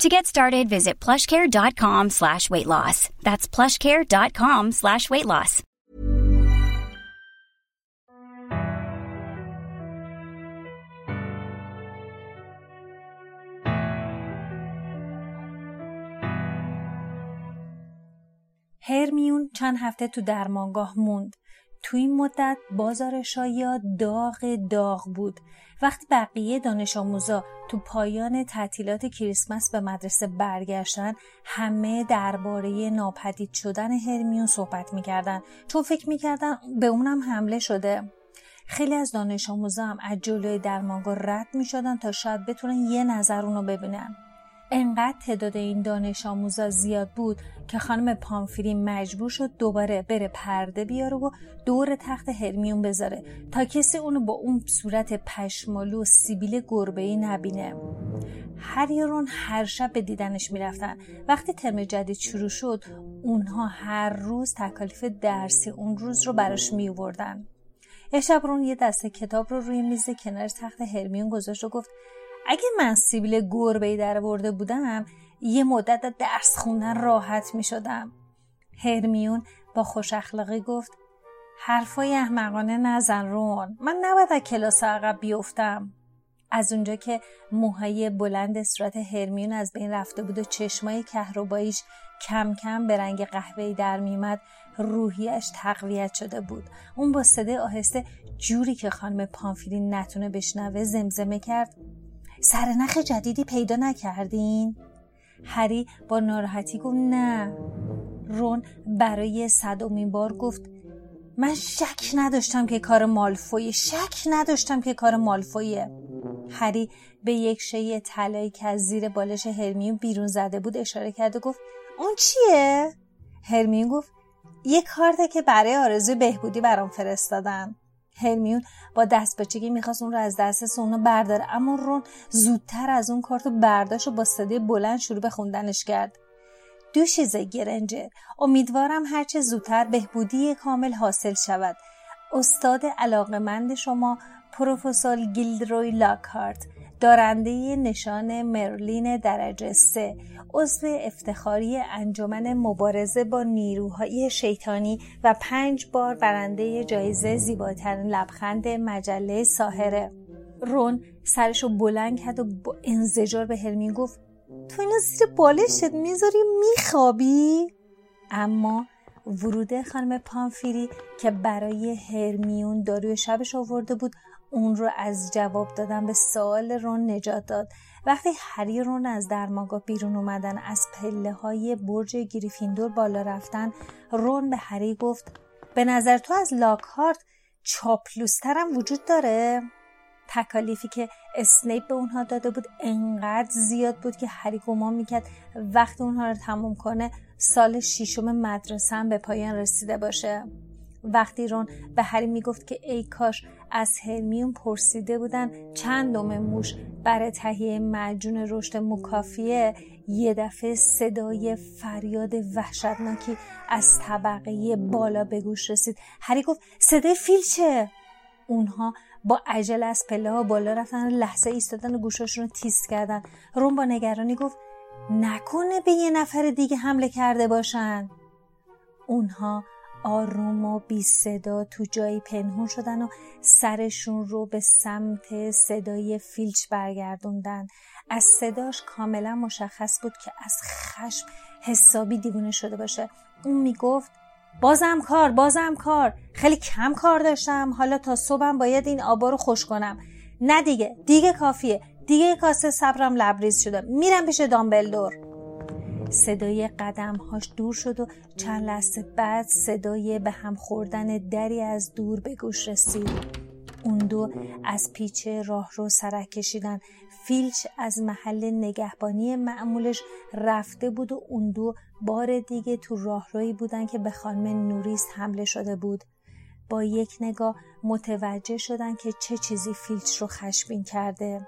To get started, visit plushcare.com slash weight loss. That's plushcare.com slash weight loss. هرمیون چند هفته تو درمانگاه موند. تو این مدت بازار شایا داغ داغ بود. وقتی بقیه دانش آموزا تو پایان تعطیلات کریسمس به مدرسه برگشتن همه درباره ناپدید شدن هرمیون صحبت می‌کردن چون فکر می‌کردن به اونم حمله شده. خیلی از دانش آموزا هم از جلوی درمانگاه رد می‌شدن تا شاید بتونن یه نظر اونو ببینن. انقدر تعداد این دانش آموزا زیاد بود که خانم پامفری مجبور شد دوباره بره پرده بیاره و دور تخت هرمیون بذاره تا کسی اونو با اون صورت پشمالو و سیبیل گربه‌ای نبینه. هری و رون هر شب به دیدنش می‌رفتن. وقتی ترم جدید شروع شد اونها هر روز تکالیف درسی اون روز رو براش میوردن یه شب رون یه دسته کتاب رو روی میز کنار تخت هرمیون گذاشت و گفت اگه من سیبیل گربه در برده بودم یه مدت درس خوندن راحت می شدم. هرمیون با خوش اخلاقی گفت حرفای احمقانه نزن رون من نباید از کلاس عقب بیفتم. از اونجا که موهای بلند صورت هرمیون از بین رفته بود و چشمای کهرباییش کم کم به رنگ قهوه‌ای در میمد روحیش تقویت شده بود. اون با صدای آهسته جوری که خانم پانفیلین نتونه بشنوه زمزمه کرد. سرنخ جدیدی پیدا نکردین؟ هری با ناراحتی گفت نه رون برای صدومین بار گفت من شک نداشتم که کار مالفویه شک نداشتم که کار مالفویه هری به یک شی طلایی که از زیر بالش هرمیون بیرون زده بود اشاره کرد و گفت اون چیه؟ هرمیون گفت یه کارته که برای آرزوی بهبودی برام فرستادن هرمیون با دست بچگی می‌خواست اون رو از دست اونو برداره. اما رون زودتر از اون کارتو برداشت و با صدای بلند شروع به خوندنش کرد. دوشیزه گرنجر امیدوارم هرچه زودتر بهبودی کامل حاصل شود. استاد علاقمند شما پروفسور گیلدروی لاکارت. دارنده نشان مرلین درجه سه عضو افتخاری انجمن مبارزه با نیروهای شیطانی و پنج بار برنده جایزه زیباترین لبخند مجله ساهره رون سرشو بلند کرد و با انزجار به هرمین گفت تو اینو زیر بالشت می‌ذاری میخوابی؟ اما ورود خانم پانفیری که برای هرمیون داروی شبش آورده بود اون رو از جواب دادن به سوال رون نجات داد وقتی هری رون از درماگاه بیرون اومدن از پله های برج گریفیندور بالا رفتن رون به هری گفت به نظر تو از لاکهارت چاپلوسترم وجود داره؟ تکالیفی که اسنیپ به اونها داده بود انقدر زیاد بود که هری گمان می‌کرد وقتی اونها رو تموم کنه سال ششم مدرسه هم به پایان رسیده باشه وقتی رون به هری می‌گفت که ای کاش از هرمیون پرسیده بودن چند دوم موش برای تهیه معجون رشد مکافیه یه دفعه صدای فریاد وحشتناکی از طبقه بالا به گوش رسید. هری گفت صدای فیلچه اونها با عجل از پله ها بالا رفتن لحظه ایستادن و گوشاشون رو تیز کردن. روم با نگرانی گفت نکنه به یه نفر دیگه حمله کرده باشن. اونها آروم و بی صدا تو جایی پنهون شدن و سرشون رو به سمت صدای فیلچ برگردوندن. از صداش کاملا مشخص بود که از خشم حسابی دیوونه شده باشه. اون می‌گفت بازم کار بازم کار. خیلی کم کار داشتم. حالا تا صبحم باید این آبا رو خوش کنم. نه دیگه دیگه کافیه. دیگه کاسه صبرم لبریز شده. میرم پیش دامبلدور. صدای قدمهاش دور شد و چند لحظه بعد صدای به هم خوردن دری از دور به گوش رسید. اون دو از پیچه راه رو سرک کشیدن. فیلچ از محل نگهبانی معمولش رفته بود و اون دو بار دیگه تو راهرویی بودن که به خانم نوریس حمله شده بود. با یک نگاه متوجه شدن که چه چیزی فیلچ رو خشبین کرده.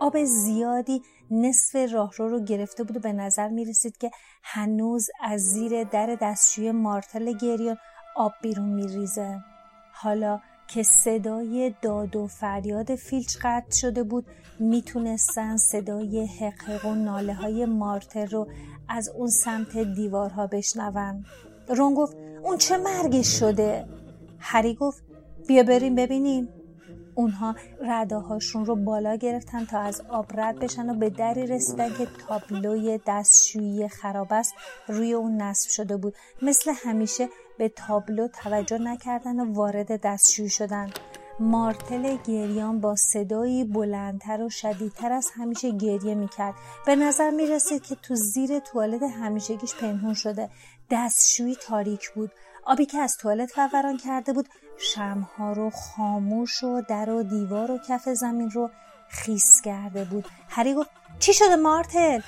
آب زیادی نصف راهرو رو گرفته بود و به نظر می رسید که هنوز از زیر در دستشوی مارتل گریان آب بیرون می ریزه. حالا که صدای داد و فریاد فیلچ قطع شده بود می‌تونستن صدای حقق و ناله های مارتل رو از اون سمت دیوارها بشنون رون گفت اون چه مرگش شده؟ هری گفت بیا بریم ببینیم اونها رداهاشون رو بالا گرفتن تا از آب رد بشن و به دری رسیدن که تابلوی دستشویی خراب است روی اون نصب شده بود. مثل همیشه به تابلو توجه نکردن و وارد دستشویی شدن. مارتل گریان با صدایی بلندتر و شدیدتر از همیشه گریه می‌کرد. به نظر می‌رسید که تو زیر توالت همیشگیش پنهون شده. دستشویی تاریک بود. آبی که از توالت فوران کرده بود شمها رو خاموش و در و دیوار و کف زمین رو خیس کرده بود. هری گفت چی شده مارتل؟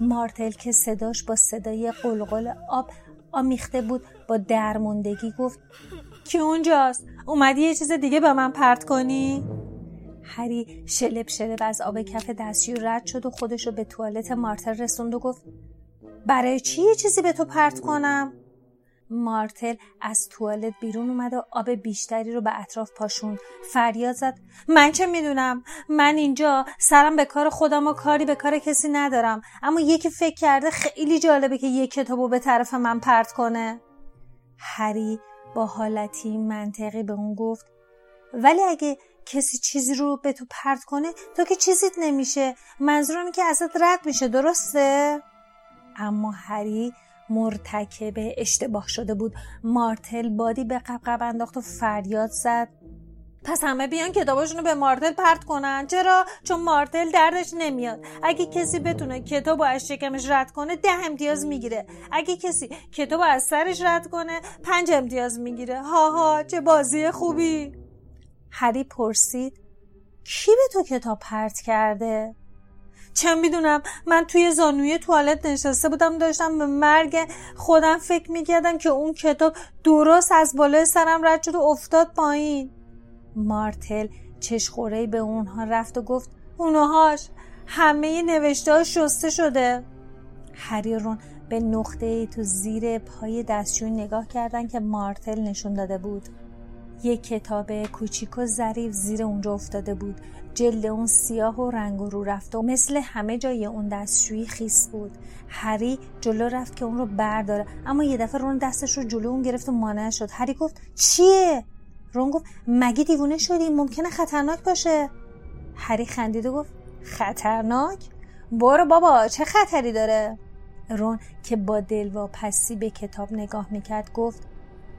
مارتل که صداش با صدای قلقل آب آمیخته بود با درموندگی گفت کی اونجاست؟ اومدی یه چیز دیگه به من پرت کنی؟ هری شلب شلب از آب کف دستشوی رد شد و خودش رو به توالت مارتل رسوند و گفت برای چی یه چیزی به تو پرت کنم؟ مارتل از توالت بیرون اومد و آب بیشتری رو به اطراف پاشوند فریاد زد. من چه می‌دونم؟ من اینجا سرم به کار خودم و کاری به کار کسی ندارم. اما یکی فکر کرده خیلی جالبه که یک کتابو به طرف من پرت کنه. هری با حالتی منطقی به اون گفت ولی اگه کسی چیزی رو به تو پرت کنه تو که چیزیت نمیشه. منظورم که ازت رد میشه درسته؟ اما هری مرتکب اشتباه شده بود. مارتل بادی به قبقب انداخت و فریاد زد. پس همه بیان کتاباشونو به مارتل پرت کنن. چرا؟ چون مارتل دردش نمیاد. اگه کسی بتونه کتابو از شکمش رد کنه ده امتیاز می‌گیره. اگه کسی کتابو از سرش رد کنه پنج امتیاز می‌گیره. هاها چه بازی خوبی. هری پرسید کی به تو کتاب پرت کرده؟ چه می‌دونم من توی زانوی توالت نشسته بودم داشتم به مرگ خودم فکر می‌کردم که اون کتاب درست از بالای سرم رد شد و افتاد پایین. مارتل چشخورهی به اونها رفت و گفت اونهاش همه نوشته ها شسته شده. هریرون به نقطه ای تو زیر پای دستشوی نگاه کردن که مارتل نشون داده بود. یک کتاب کوچیک و ظریف زیر اونجا افتاده بود. جلد اون سیاه و رنگ رو رفت و مثل همه جای اون دستشویی خیس بود. هری جلو رفت که اون رو برداره. اما یه دفعه رون دستش رو جلو اون گرفت و مانع شد. هری گفت چیه؟ رون گفت مگه دیوونه شدی؟ ممکنه خطرناک باشه. هری خندید و گفت خطرناک؟ برو بابا چه خطری داره؟ رون که با دلواپسی به کتاب نگاه می‌کرد گفت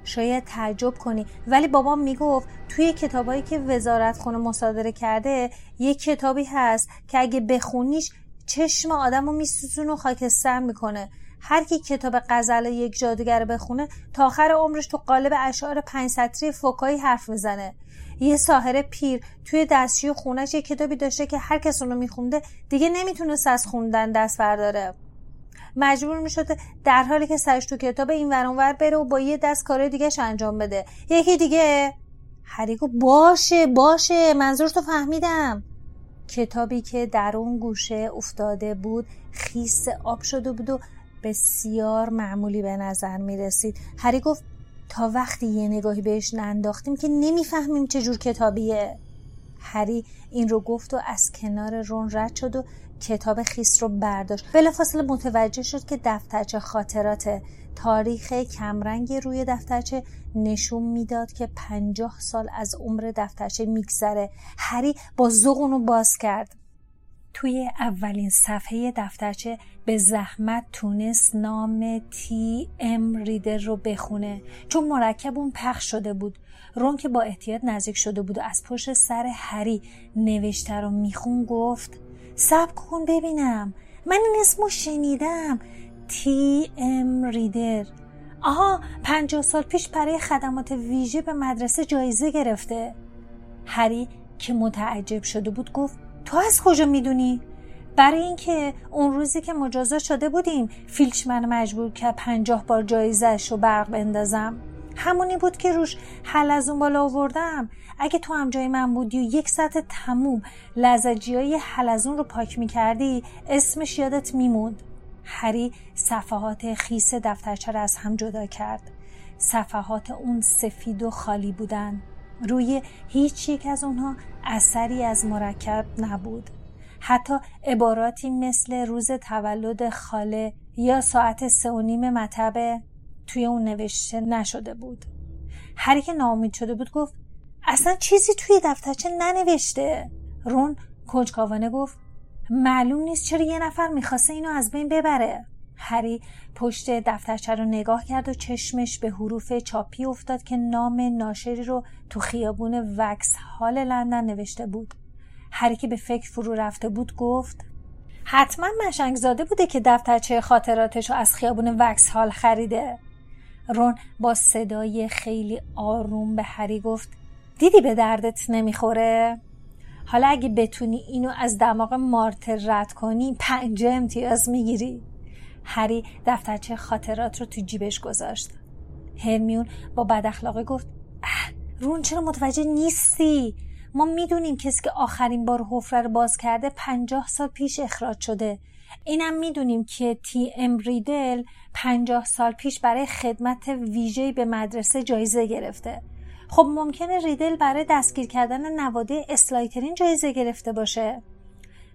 شاید تعجب کنی. ولی بابام می‌گفت توی کتابایی که وزارت خونه مصادره کرده یه کتابی هست که اگه بخونیش چشم آدم رو میسوزون و خاکستر می‌کنه. هر کی کتاب غزل یک جادوگر بخونه تا آخر عمرش تو قالب اشعار پنج سطری فوکایی حرف می‌زنه. یه ساهره پیر توی دستشوی خونش یه کتابی داشته که هر کس اونو میخونده دیگه نمی‌تونست از خوندن دست برداره. مجبور می‌شده در حالی که سرش تو کتاب این ور بره و با یه دست کار دیگه انجام بده. یکی دیگه هریگو باشه باشه منظور تو فهمیدم. کتابی که در اون گوشه افتاده بود خیس آب شده بود و بسیار معمولی به نظر می رسید هری گفت تا وقتی یه نگاهی بهش ننداختیم که نمی‌فهمیم چه جور کتابیه. هری این رو گفت و از کنار رون رد شد و کتاب خیس رو برداشت. بلافاصله متوجه شد که دفترچه خاطرات تاریخ کمرنگ روی دفترچه نشون می‌داد که پنجاه سال از عمر دفترچه میگذره. هری با زغون باز کرد. توی اولین صفحه دفترچه به زحمت تونست نام تی ام ریدر رو بخونه. چون مرکب اون پخش شده بود. رون که با احتیاط نزدیک شده بود و از پشت سر هری نوشته رو میخون گفت سب کن ببینم. من این اسمو شنیدم. تی ام ریدر. آها پنجاه سال پیش برای خدمات ویژه به مدرسه جایزه گرفته. هری که متعجب شده بود گفت تو از کجا می‌دونی؟ برای اینکه اون روزی که مجازات شده بودیم فیلچ من مجبور که پنجاه بار جایزش رو برق بندازم. همونی بود که روش حل از اون بالا آوردم. اگه تو هم جای من بودی و یک ساعت تموم لزجی های حل از اون رو پاک می‌کردی اسمش یادت میموند. هری صفحات خیس دفترچه را از هم جدا کرد. صفحات اون سفید و خالی بودن. روی هیچ یک از اونها اثری از مرکب نبود. حتی عباراتی مثل روز تولد خاله یا ساعت سه و نیم مطبه توی اون نوشته نشده بود. هری که ناامید شده بود گفت اصلا چیزی توی دفترچه ننوشته. رون کنجکاوانه گفت معلوم نیست چرا یه نفر می‌خواسته اینو از بین ببره. هری پشت دفترچه رو نگاه کرد و چشمش به حروف چاپی افتاد که نام ناشری رو تو خیابون وکس هال لندن نوشته بود. هری که به فکر فرو رفته بود گفت حتما مشنگ زاده بوده که دفترچه خاطراتش رو از خیابون وکس هال خریده. رون با صدای خیلی آروم به هری گفت دیدی به دردت نمی‌خوره؟ حالا اگه بتونی اینو از دماغ مارتر رد کنی پنجه امتیاز می‌گیری. هری دفترچه خاطرات رو تو جیبش گذاشت. هرمیون با بد اخلاقی گفت رون چرا متوجه نیستی؟ ما می‌دونیم کسی که آخرین بار حفره رو باز کرده پنجاه سال پیش اخراج شده. اینم می‌دونیم که تی ام ریدل پنجاه سال پیش برای خدمت ویژه به مدرسه جایزه گرفته. خب ممکنه ریدل برای دستگیر کردن نواده اسلایترین جایزه گرفته باشه.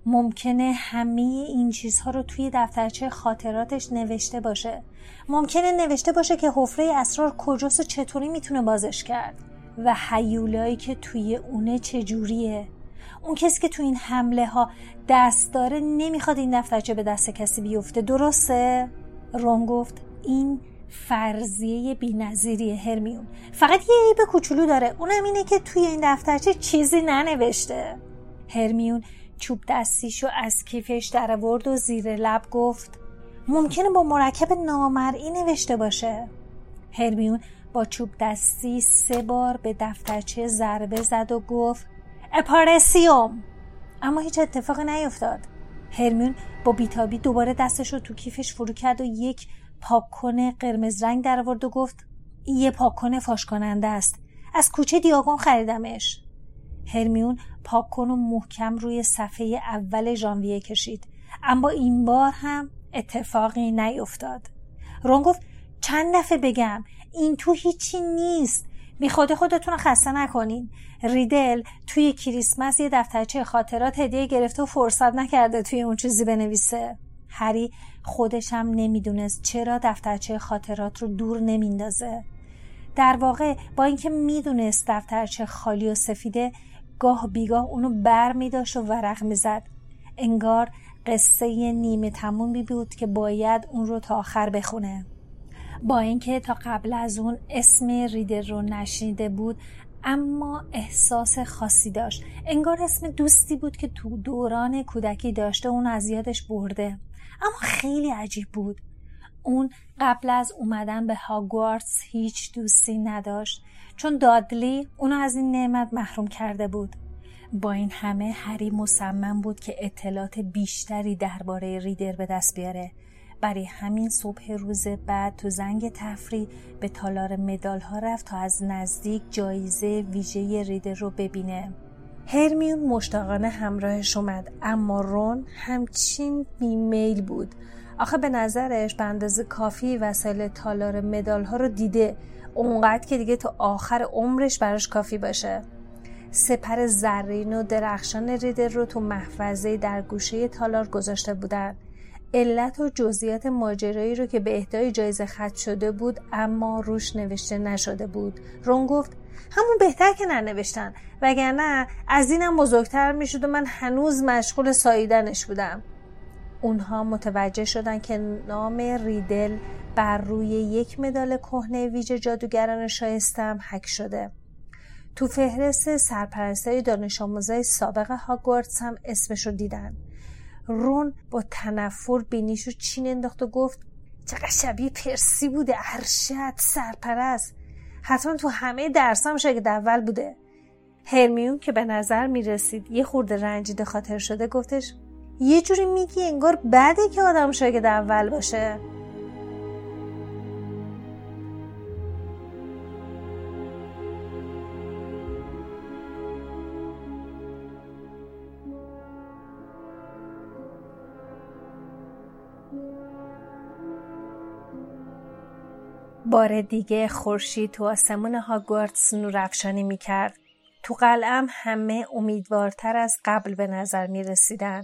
ممکنه همه این چیزها رو توی دفترچه خاطراتش نوشته باشه. ممکنه نوشته باشه که حفره اسرار کجاست و چطوری می‌تونه بازش کرد و حیولایی که توی اونه چجوریه. اون کسی که توی این حمله ها دست داره نمی‌خواد این دفترچه به دست کسی بیفته. درسته؟ رون گفت این فرضیه بینظیری هرمیون. فقط یه عیب کوچولو داره. اونم اینه که توی این دفترچه چیزی ننوشته. هرمیون چوب دستیشو از کیفش در ورد و زیر لب گفت ممکنه با مرکب نامرئی نوشته باشه. هرمیون با چوب دستی سه بار به دفترچه ضربه زد و گفت اپارسیوم. اما هیچ اتفاقی نیفتاد. هرمیون با بیتابی دوباره دستش رو تو کیفش فرو کرد و یک پاککن قرمز رنگ در و گفت یه پاککن فاش کننده است. از کوچه دیاگون خریدمش. هرمیون پاککن و محکم روی صفحه اول ژانویه کشید. اما این بار هم اتفاقی نیفتاد رون گفت چند دفعه بگم این تو هیچی نیست. بی خود خودتون خسته نکنین ریدل توی کریسمس یه دفترچه خاطرات هدیه گرفته و فرصت نکرده توی اون چیزی بنویسه هری خودش هم نمی‌دونست چرا دفترچه خاطرات رو دور نمیندازه در واقع با اینکه می‌دونست دفترچه خالی و سفیده گاه بیگاه اونو بر می داشت و ورق می زد. انگار قصه نیمه تمومی بود که باید اون رو تا آخر بخونه. با اینکه تا قبل از اون اسم ریدر رو نشنیده بود اما احساس خاصی داشت. انگار اسم دوستی بود که تو دوران کودکی داشته اون از یادش برده. اما خیلی عجیب بود. اون قبل از اومدن به هاگوارتس هیچ دوستی نداشت. چون دادلی اونو از این نعمت محروم کرده بود. با این همه هری مصمم بود که اطلاعات بیشتری درباره ریدر به دست بیاره. برای همین صبح روز بعد تو زنگ تفریح به تالار مدال ها رفت تا از نزدیک جایزه ویژه ریدر رو ببینه. هرمیون مشتاقانه همراهش اومد اما رون همچین بیمیل بود. آخه به نظرش به اندازه کافی وسایل تالار مدال ها رو دیده. اونقدر که دیگه تا آخر عمرش براش کافی باشه. سپر زرین و درخشان ریدر رو تو محفظه در گوشه تالار گذاشته بودن. علت و جزئیات ماجرایی رو که به اهدای جایزه خط شده بود اما روش نوشته نشده بود. رون گفت همون بهتر که ننوشتن وگرنه از اینم بزرگتر می‌شد و من هنوز مشغول ساییدنش بودم. اونها متوجه شدن که نام ریدل بر روی یک مدال کهنه ویژه جادوگران شایستم حک شده. تو فهرست سرپرستای دانش آموزای سابق هاگوارتس هم اسمش رو دیدن. رون با تنفر بینیشو چین انداخت و گفت چقدر شبیه پرسی بوده ارشد سرپرست. حتما تو همه درسام شاگرد اول بوده. هرمیون که به نظر می رسید یه خورده رنجیده خاطر شده گفتش یه جوری میگی انگار بعده که آدم شاگرد اول باشه. بار دیگه خورشید تو آسمون هاگوارتس نور افشانی می کرد. تو قلعم همه امیدوارتر از قبل به نظر می رسیدن.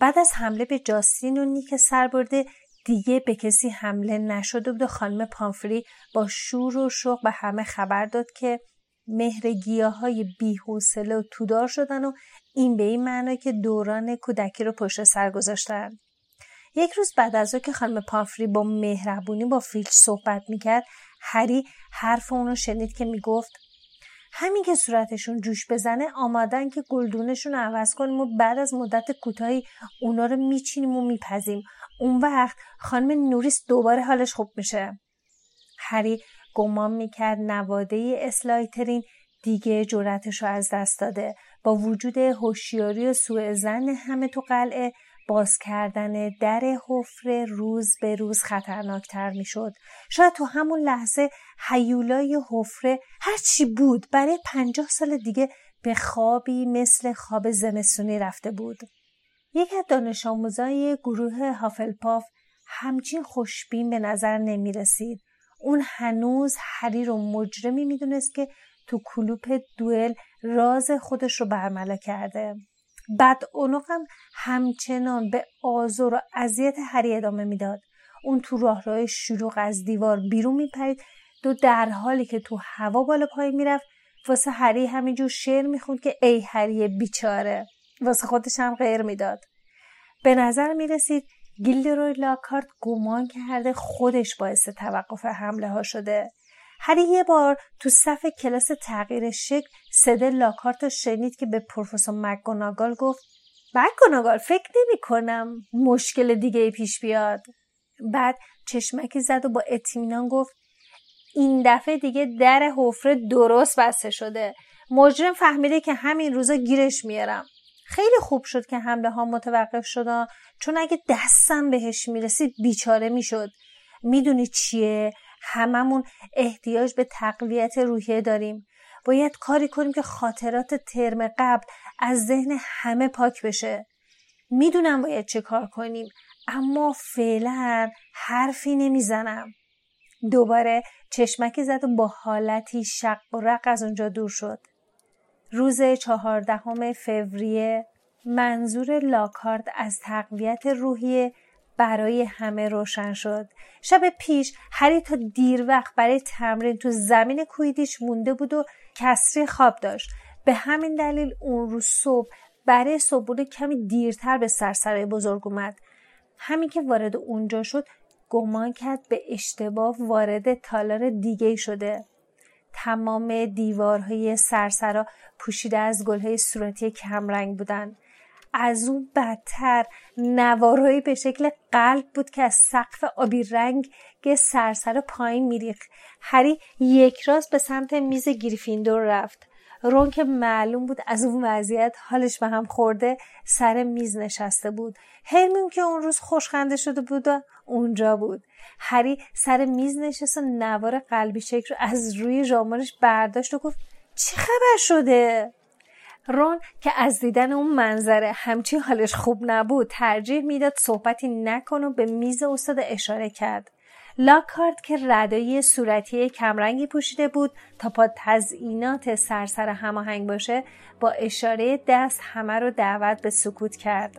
بعد از حمله به جاستین و نیک سربرده دیگه به کسی حمله بود و خانم پامفری با شور و شوق به همه خبر داد که مهرگیه های بیحوصله و تودار شدن و این به این معنا که دوران کودکی رو پشت سر گذاشتن. یک روز بعد از که خانم پافری با مهربونی با فیلچ صحبت می‌کرد هری حرف اونو شنید که می‌گفت همین که صورتشون جوش بزنه آمادن که گلدونشون رو عوض کنیم و بعد از مدت کوتاهی اونا رو میچینیم و میپزیم. اون وقت خانم نوریس دوباره حالش خوب میشه. هری گمان می‌کرد نواده اسلایترین دیگه جرأتش رو از دست داده. با وجود هوشیاری و سوء زن همه تو قلعه باز کردن در حفره روز به روز خطرناکتر می شد. شاید تو همون لحظه حیولای حفره هرچی بود برای پنجاه سال دیگه به خوابی مثل خواب زمستونی رفته بود. یکی از دانش آموزای گروه هافلپاف همچین خوشبین به نظر نمی رسید. اون هنوز هری رو مجرمی می‌دونست که تو کلوپ دوئل راز خودش رو برملا کرده. بد اونقم همچنان به آزار و اذیت هری ادامه می‌داد. اون تو راه شلوغ از دیوار بیرون میپرید. دو در حالی که تو هوا بالا پای می‌رفت واسه هری همینجور شعر می‌خوند که ای هری بیچاره واسه خودش هم غیر می‌داد. به نظر می‌رسید گیلدروی لاکارت گمان کرده خودش باعث توقف حمله ها شده. هری یه بار تو صف کلاس تغییر شکل صدای لاکارت شنید که به پروفسور مکگوناگال گفت مکگوناگال فکر نمی کنم مشکل دیگه پیش بیاد. بعد چشمکی زد و با اطمینان گفت این دفعه دیگه در حفره درست بسته شده. مجرم فهمیده که همین روزا گیرش میارم. خیلی خوب شد که حمله ها متوقف شدن چون اگه دستم بهش می‌رسید بیچاره می‌شد. می‌دونی چیه؟ هممون احتیاج به تقویت روحیه داریم. باید کاری کنیم که خاطرات ترم قبل از ذهن همه پاک بشه. می‌دونم باید چه کار کنیم اما فعلا حرفی نمی‌زنم. دوباره چشمکی زد و با حالتی شق و رق از اونجا دور شد. روز چهاردهم فوریه منظور لاکارد از تقویت روحیه برای همه روشن شد. شب پیش هری تا دیر وقت برای تمرین تو زمین کویدیش مونده بود و کسری خواب داشت. به همین دلیل اون روز صبح برای صبحونه کمی دیرتر به سرسرای بزرگ اومد. همین که وارد اونجا شد گمان کرد به اشتباه وارد تالار دیگه شده. تمام دیوارهای سرسرا پوشیده از گلهای صورتی کمرنگ بودند از اون بدتر نوارهایی به شکل قلب بود که از سقف آبی رنگ سرسر پایین میریخت. هری یک راست به سمت میز گریفیندور رفت. رون که معلوم بود از اون وضعیت حالش به هم خورده سر میز نشسته بود. هرمیون که اون روز خوشخنده شده بود و اونجا بود. هری سر میز نشست و نوار قلبی شکل رو از روی ژامانش برداشت و گفت چه خبر شده؟ رون که از دیدن اون منظره همچی حالش خوب نبود ترجیح می‌داد صحبتی نکن و به میز استاد اشاره کرد لاکارد که ردایی صورتی کمرنگی پوشیده بود تا با تزئینات سرسر هماهنگ باشه با اشاره دست همه رو دعوت به سکوت کرد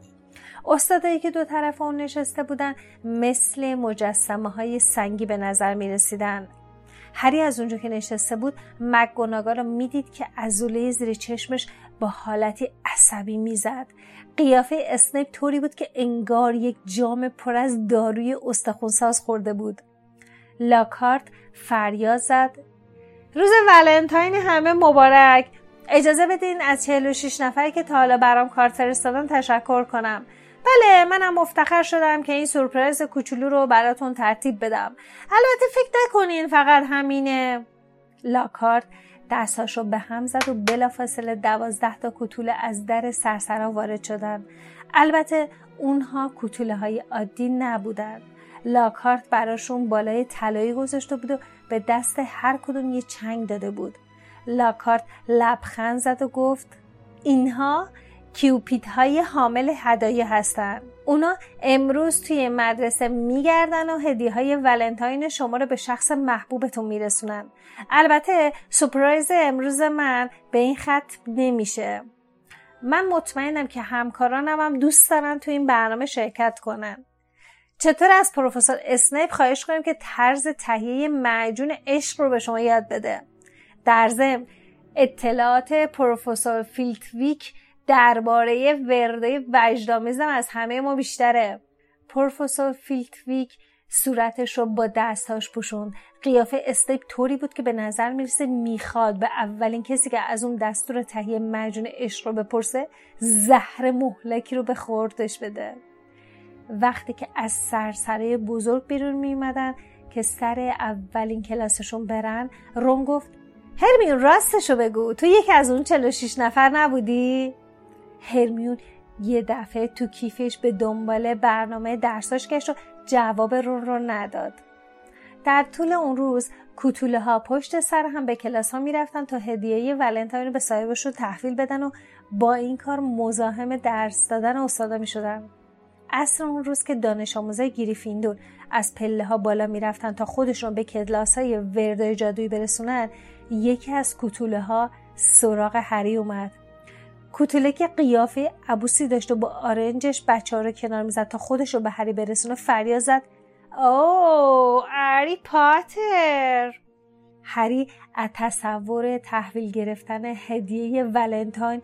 استادایی که دو طرف اون نشسته بودن مثل مجسمه های سنگی به نظر می رسیدن. هری از اونجا که نشسته بود مگوناگا رو می‌دید که ازوله زیر چشمش با حالتی عصبی می‌زد. قیافه اسنیپ طوری بود که انگار یک جام پر از داروی استخونساز خورده بود. لاکارت فریاد زد. روز ولنتاین همه مبارک. اجازه بدین از 46 نفری که تا حالا برام کارت فرستادن تشکر کنم. بله منم مفتخر شدم که این سورپرایز کوچولو رو براتون ترتیب بدم. البته فکر نکنین فقط همینه. لاکارت دستاشو به هم زد و بلافاصله دوازده تا کوتوله از در سرسرا وارد شدن. البته اونها کوتوله های عادی نبودن. لاکارت براشون بالای طلایی گذاشته بود و به دست هر کدوم یه چنگ داده بود. لاکارت لبخند زد و گفت اینها کیوپیت های حامل هدایه هستن. اونا امروز توی مدرسه میگردن و هدیه های ولنتاین شما رو به شخص محبوبتون میرسونن. البته سورپرایز امروز من به این ختم نمیشه. من مطمئنم که همکارانم هم دوست دارن تو این برنامه شرکت کنن. چطور از پروفسور اسنیپ خواهش کنیم که طرز تهیه معجون عشق رو به شما یاد بده. در ضمن اطلاعات پروفسور فلیتویک درباره ورده وجدامیزم از همه ما بیشتره. پروفسور فیلتویک صورتش رو با دستاش پوشون قیافه استیپ طوری بود که به نظر می‌رسه می‌خواد به اولین کسی که از اون دستور تهیه مجون عشق رو بپرسه زهر مهلکی رو به خوردش بده. وقتی که از سرسره بزرگ بیرون میومدن که سر اولین کلاسشون برن رون گفت هرمیون راستشو بگو تو یکی از اون 46 نفر نبودی؟ هرمیون یه دفعه تو کیفش به دنبال برنامه درساش گشت و جواب رون رو نداد در طول اون روز کوتوله ها پشت سر هم به کلاس ها می‌رفتن تا هدیه ولنتاین رو به صاحبشون تحویل بدن و با این کار مزاحم درس دادن استادا می شدن. اصر اون روز که دانش آموزای گریفیندور از پله ها بالا می‌رفتن تا خودشون به کلاس های وردای جادویی برسونن یکی از کوتوله ها سراغ هری اومد کوتوله که قیافه عبوسی داشت و با آرنجش بچه ها رو کنار می‌زد تا خودش رو به هری برسونه فریاد زد. اوه اری پاتر. هری از تصور تحویل گرفتن هدیه ولنتاین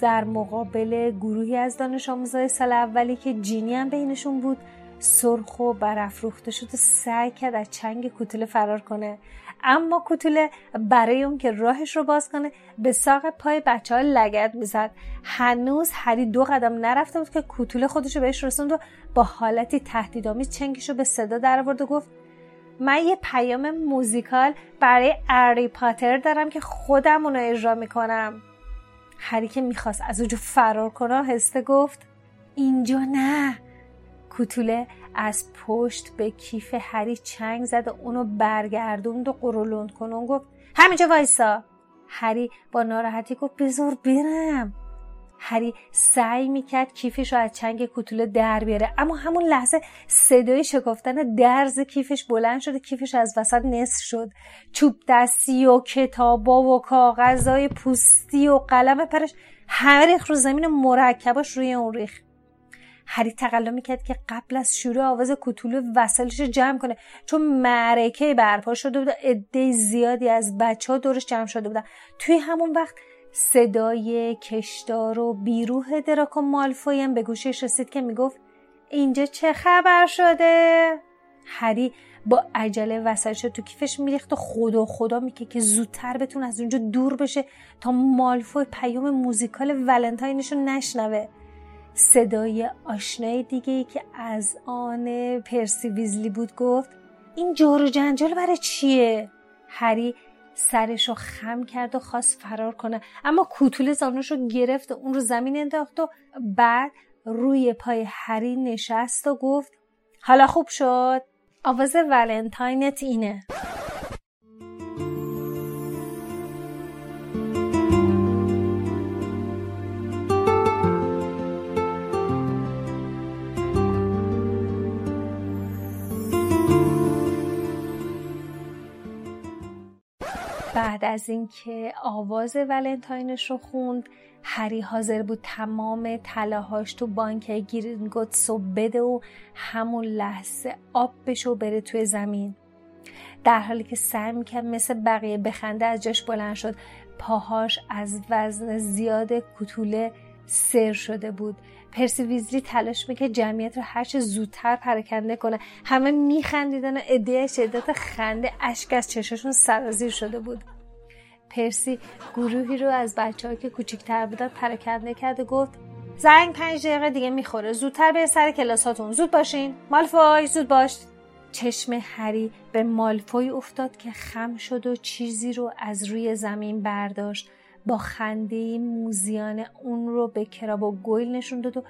در مقابل گروهی از دانش آموزای سال اولی که جینی هم بینشون بود سرخ و برافروخته شد و سعی کرد از چنگ کوتوله فرار کنه. اما کوتوله برای اون که راهش رو باز کنه به ساق پای بچه ها لگت می‌زد. هنوز هری دو قدم نرفته بود که کوتوله خودش رو بهش رسوند و با حالتی تهدیدآمیز چنگش رو به صدا در آورد و گفت من یه پیام موزیکال برای اری پاتر دارم که خودم اونو اجرا می‌کنم. هری که می‌خواست از اونجا فرار کنه هسته گفت اینجا نه. کوتوله از پشت به کیف هری چنگ زد و اونو برگردوند و قرولوند کنون گفت همینجا وایسا. هری با ناراحتی گفت بزار برم. هری سعی می‌کرد کیفش رو از چنگ کوتوله در بیاره اما همون لحظه صدای شکفتن درز کیفش بلند شد و کیفش از وسط نصف شد. چوب دستی و کتابا و کاغذای پوستی و قلم پرش همه رو زمین مرکباش روی اون ریخ هری تقلا می‌کرد که قبل از شروع آواز کوتوله وسایلش جمع کنه. چون معرکه برپا شده بود عده زیادی از بچه ها دورش جمع شده بودن. توی همون وقت صدای کشدار و بیروه دراکو مالفوی هم به گوشش رسید که می‌گفت اینجا چه خبر شده؟ هری با عجله وسایلش تو کیفش میریخت و خدا خدا میکه که زودتر بتون از اونجا دور بشه تا مالفوی پیام موزیکال ولنتاینش رو نشنوه. صدای آشنای دیگه ای که از آن پرسی ویزلی بود گفت این جار جنجال برای چیه؟ هری سرش رو خم کرد و خواست فرار کنه اما کوتول زانوش رو گرفت و اون رو زمین انداخت و بعد روی پای هری نشست و گفت حالا خوب شد آواز ولنتاینت اینه بعد از اینکه آواز ولنتاینش رو خوند هری حاضر بود تمام طلاهاش تو بانک گرینگوتس رو بده و همون لحظه آب بشه و بره توی زمین. در حالی که سعی می‌کرد مثل بقیه بخنده از جاش بلند شد پاهاش از وزن زیاد کتوله سر شده بود. پرسی ویزلی تلاش می‌کرد جمعیت رو هرچه زودتر پرکنده کنه. همه میخندیدن و عده شدت خنده اشک از چشاشون سرازیر شده بود. پرسی گروهی رو از بچه که کوچیکتر بودن پراکنده کرد و گفت زنگ پنج دقیقه دیگه می‌خوره. زودتر به سر کلاساتون. زود باشین. مالفوی زود باش. چشم هری به مالفوی افتاد که خم شد و چیزی رو از روی زمین برداشت. با خنده موزیان اون رو به کراب و گویل نشون داد و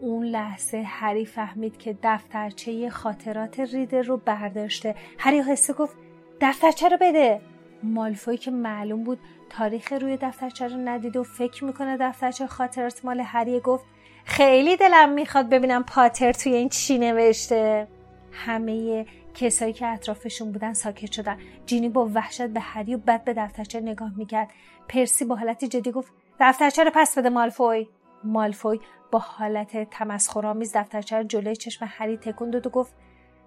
اون لحظه هری فهمید که دفترچه خاطرات ریدر رو برداشته. هری حسه گفت دفترچه رو بده. مالفوی که معلوم بود تاریخ روی دفترچه رو ندید و فکر می‌کنه دفترچه خاطرات مال هری گفت خیلی دلم می‌خواد ببینم پاتر توی این چی نوشته. همه کسایی که اطرافشون بودن ساکت شدن. جینی با وحشت به هری و بد به دفترچه نگاه می‌کرد. پرسی با حالت جدی گفت دفترچه رو پس بده مالفوی. مالفوی با حالت تمسخرآمیز دفترچه رو جلوی چشم هری تکون داد و گفت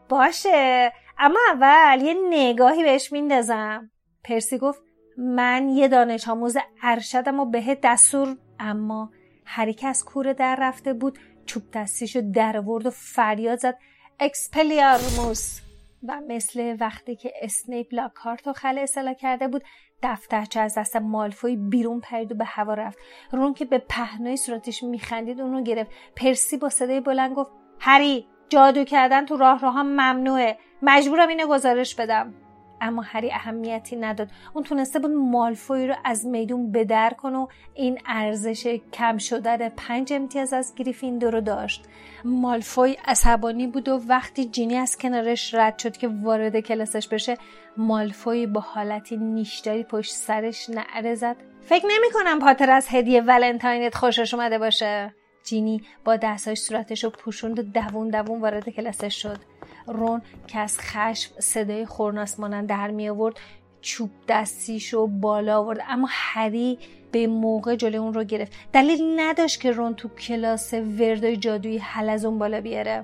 باشه اما اول یه نگاهی بهش میندازم. پرسی گفت من یه دانش آموز ارشدم و بهت دستور اما هری که از کوره در رفته بود چوب دستیشو درآورد و فریاد زد اکسپلیارموس. و مثل وقتی که اسنیپ لاکهارت رو خلع سلاح کرده بود دفترچه از دست مالفوی بیرون پرید و به هوا رفت. رون که به پهنای صورتش میخندید اونو گرفت. پرسی با صدای بلند گفت هری جادو کردن تو راهرو ممنوعه. مجبورم اینو گزارش بدم. اما هری اهمیتی نداد. اون تونسته بود مالفوی رو از میدون بدر کنه و این ارزش کم شدن پنج امتیاز از گریفیندور رو داشت. مالفوی عصبانی بود و وقتی جینی از کنارش رد شد که وارد کلاسش بشه مالفوی با حالتی نیشداری پشت سرش نعره زد. فکر نمی کنم پاتر از هدیه ولنتاینت خوشش اومده باشه. جینی با دستاش صورتش رو پوشوند و دوون دوون وارد کلاسش شد. رون که از خشم صدای خورناس مانند در می آورد چوب دستیشو بالا آورد. اما هری به موقع جلوی اون رو گرفت. دلیل نداشت که رون تو کلاس وردای جادویی حل از اون بالا بیاره.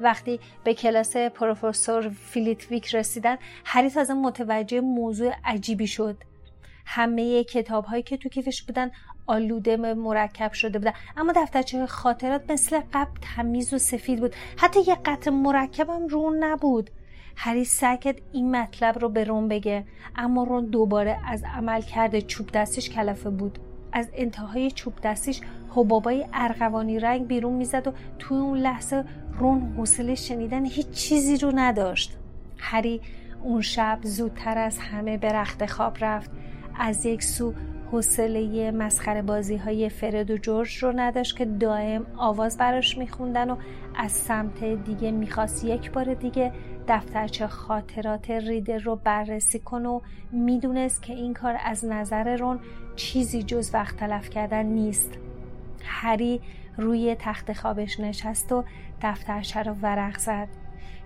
وقتی به کلاس پروفسور فیلیتویک رسیدن هری تازه متوجه موضوع عجیبی شد. همه کتاب هایی که تو کیفش بودن آلوده مرکب شده بودن. اما دفترچه خاطرات مثل قبل تمیز و سفید بود. حتی یه قطع مرکبم رون نبود. هری سکت این مطلب رو به رون بگه اما رون دوباره از عمل کرده چوب دستش کلفه بود. از انتهای چوب دستش حبابای ارغوانی رنگ بیرون می‌زد و توی اون لحظه رون حوصله شنیدن هیچ چیزی رو نداشت. هری اون شب زودتر از همه به رخت خواب رفت. از یک سو حوصله مسخره بازی های فرد و جورج رو نداشت که دائم آواز براش میخوندن و از سمت دیگه می‌خواست یک بار دیگه دفترچه خاطرات ریدر رو بررسی کنه و می‌دونست که این کار از نظر رون چیزی جز وقت تلف کردن نیست. هری روی تخت خوابش نشست و دفترچه رو ورق زد.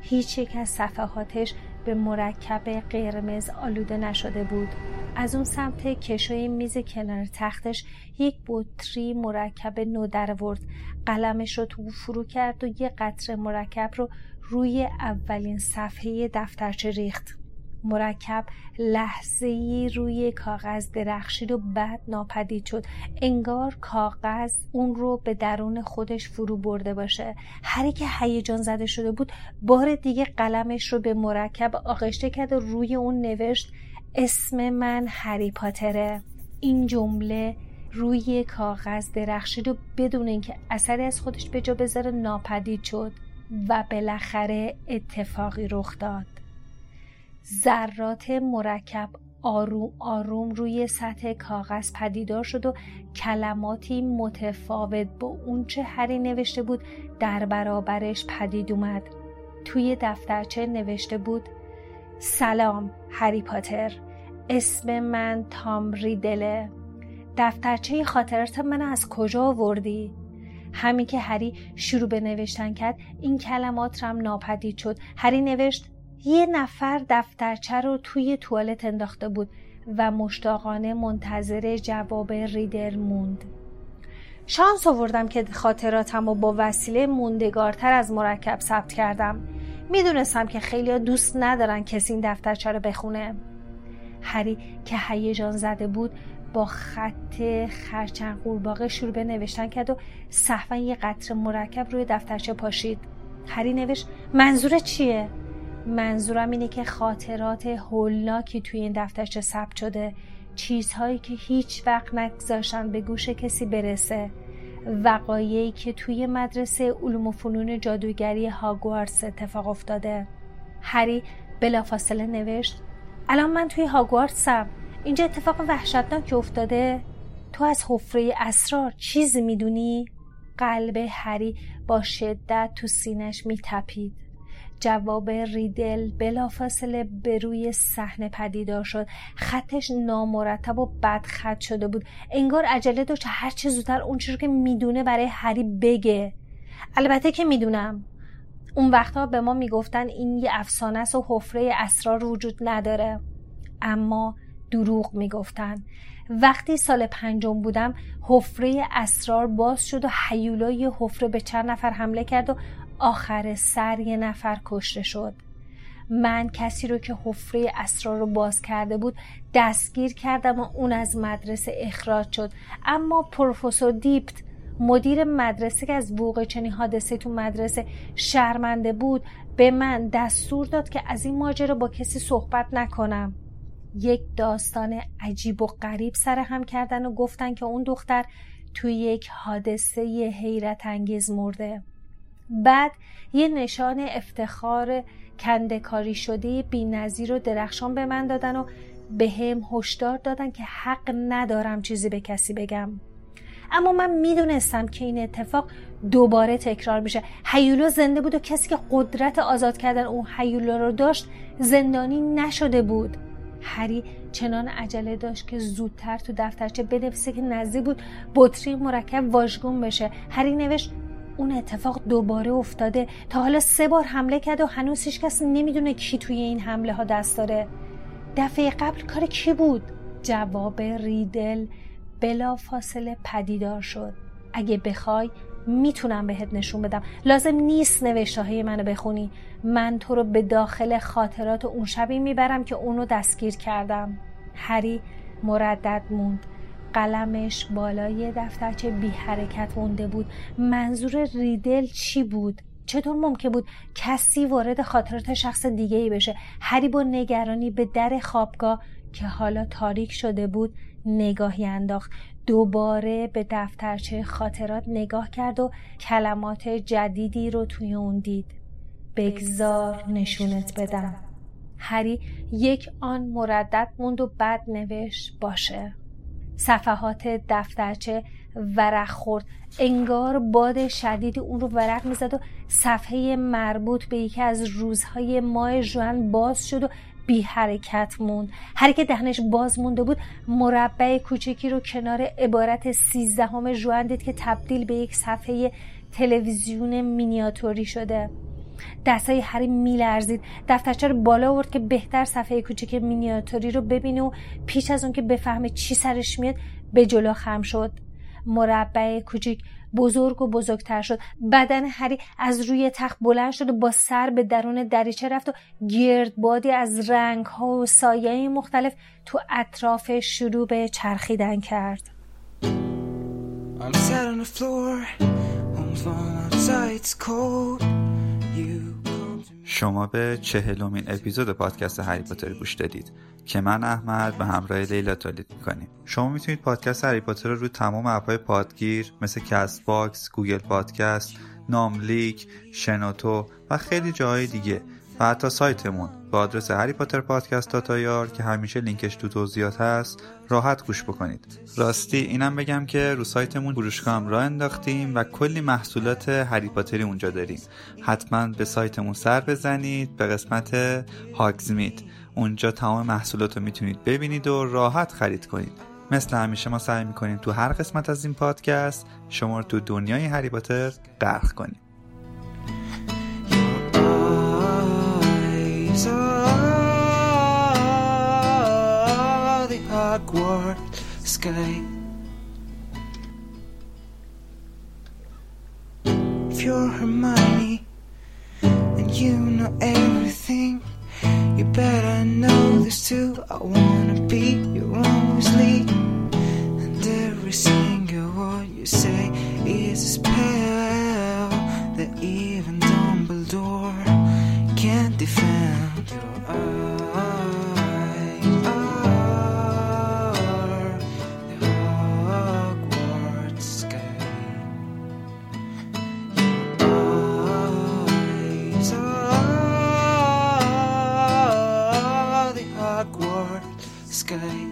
هیچ یک از صفحاتش به مرکب قرمز آلوده نشده بود. از اون سمت کشوی میز کنار تختش یک بطری مرکب نو در ورد قلمش رو تو فرو کرد و یه قطره مرکب رو روی اولین صفحه دفترچه ریخت. مرکب لحظه ای روی کاغذ درخشید و بعد ناپدید شد. انگار کاغذ اون رو به درون خودش فرو برده باشه. هری که هیجان زده شده بود بار دیگه قلمش رو به مرکب آغشته کرد و روی اون نوشت اسم من هری پاتره. این جمله روی کاغذ درخشید و بدون اینکه اثری از خودش به جا بذاره ناپدید شد و بالاخره اتفاقی رخ داد. ذرات مرکب آروم آروم روی سطح کاغذ پدیدار شد و کلماتی متفاوت با اونچه هری نوشته بود در برابرش پدید اومد. توی دفترچه نوشته بود سلام هری پاتر. اسم من تام ریدله. دفترچه خاطرات من از کجا آوردی؟ همین که هری شروع به نوشتن کرد این کلمات رم ناپدید شد. هری نوشت یه نفر دفترچه رو توی توالت انداخته بود و مشتاقانه منتظر جواب ریدل موند. شانس آوردم که خاطراتم و با وسیله موندگارتر از مرکب ثبت کردم. می‌دونستم که خیلی دوست ندارن کسی این دفترچه رو بخونه. هری که هیجان زده بود با خط خرچنگ قورباغه شروع به نوشتن کرد و صحفا یه قطر مرکب روی دفترچه پاشید. هری نوشت منظور چیه؟ منظورم اینه که خاطرات هولناکی توی این دفترچه ثبت شده. چیزهایی که هیچ وقت نگذاشتن به گوش کسی برسه. وقایعی که توی مدرسه علوم و فنون جادوگری هاگوارتس اتفاق افتاده. هری بلافاصله نوشت الان من توی هاگوارتسم. اینجا اتفاق وحشتناک افتاده. تو از حفره اسرار چیزی می‌دونی؟ قلب هری با شدت تو سینش میتپید. جواب ریدل بلافاصله به روی صحنه پدیدار شد. خطش نامرتب و بد خط شده بود. انگار عجله داشت هر چه زودتر اون رو که می‌دونه برای هری بگه. البته که می‌دونم. اون وقتها به ما می‌گفتن این یه افسانه است و حفره اسرار وجود نداره. اما دروغ می‌گفتن. وقتی سال پنجم بودم حفره اسرار باز شد و حیولای حفره به چند نفر حمله کرد و آخر سر یه نفر کشته شد. من کسی رو که حفره اسرار رو باز کرده بود دستگیر کردم و اون از مدرسه اخراج شد. اما پروفسور دیپت مدیر مدرسه که از وقوع چنین حادثه تو مدرسه شرمنده بود به من دستور داد که از این ماجرا با کسی صحبت نکنم. یک داستان عجیب و غریب سر هم کردن و گفتن که اون دختر توی یک حادثه حیرت انگیز مرده. بعد یه نشان افتخار کندکاری شده بی نظیر و درخشان به من دادن و به هم هشدار دادن که حق ندارم چیزی به کسی بگم. اما من می‌دونستم که این اتفاق دوباره تکرار میشه. هیولا زنده بود و کسی که قدرت آزاد کردن اون هیولا رو داشت زندانی نشده بود. هری چنان عجله داشت که زودتر تو دفترچه بنویسه که نزدیک بود بطری مرکب واژگون بشه. هری نوشت اون اتفاق دوباره افتاده. تا حالا سه بار حمله کرده و هنوز هیچ کس نمی‌دونه کی توی این حمله ها دست داره. دفعه قبل کار کی بود؟ جواب ریدل بلا فاصله پدیدار شد. اگه بخوای می‌تونم بهت نشون بدم. لازم نیست نوشته های منو بخونی. من تو رو به داخل خاطرات اون شبی می‌برم که اونو دستگیر کردم. هری مردد موند. قلمش بالای دفترچه بی حرکت مونده بود. منظور ریدل چی بود؟ چطور ممکن بود کسی وارد خاطرات شخص دیگه ای بشه؟ هری با نگرانی به در خوابگاه که حالا تاریک شده بود نگاهی انداخت. دوباره به دفترچه خاطرات نگاه کرد و کلمات جدیدی رو توی اون دید. بگذار نشونت بدم. هری یک آن مردد موند و بعد نوشت باشه. صفحات دفترچه ورق خورد. انگار باد شدید اون رو ورق می‌زد و صفحه مربوط به یکی از روزهای ماه جوان باز شد و بی حرکت موند. هر که دهنش باز مونده بود مربع کوچکی رو کنار عبارت سیزدهم جوان دید که تبدیل به یک صفحه تلویزیون مینیاتوری شده. دستای هری میلرزید. دفترچه رو بالا آورد که بهتر صفحه کوچک مینیاتوری رو ببینه و پیش از اون که بفهمه چی سرش میاد به جلو خم شد. مربع کوچیک بزرگ و بزرگتر شد. بدن هری از روی تخت بلند شد و با سر به درون دریچه رفت و گردبادی از رنگ ها و سایه مختلف تو اطراف شروع به چرخیدن کرد. شما به چهلمین اپیزود پادکست هری پاتر گوش دادید که من احمد به همراه لیلا تولید می‌کنیم. شما می‌تونید پادکست هری پاتر رو روی تمام app های پادگیر مثل Castbox، گوگل پادکست، ناملیک، شنوتو و خیلی جاهای دیگه حتی سایتمون با آدرس هری پاتر پادکست dot ir که همیشه لینکش تو توضیحات هست راحت گوش بکنید. راستی اینم بگم که رو سایتمون فروشگاه راه انداختیم و کلی محصولات هری پاتری اونجا داریم. حتما به سایتمون سر بزنید به قسمت هاگزمیت اونجا تمام محصولات رو می‌تونید ببینید و راحت خرید کنید. مثل همیشه ما سعی می‌کنیم تو هر قسمت از این پادکست شما رو تو دنیای هری پاتر غرق کنیم. Hogwarts sky. If you're Hermione and you know everything, you better know this too. I wanna be your only, and every single word you say is a spell that even Dumbledore can't defend. You're sky.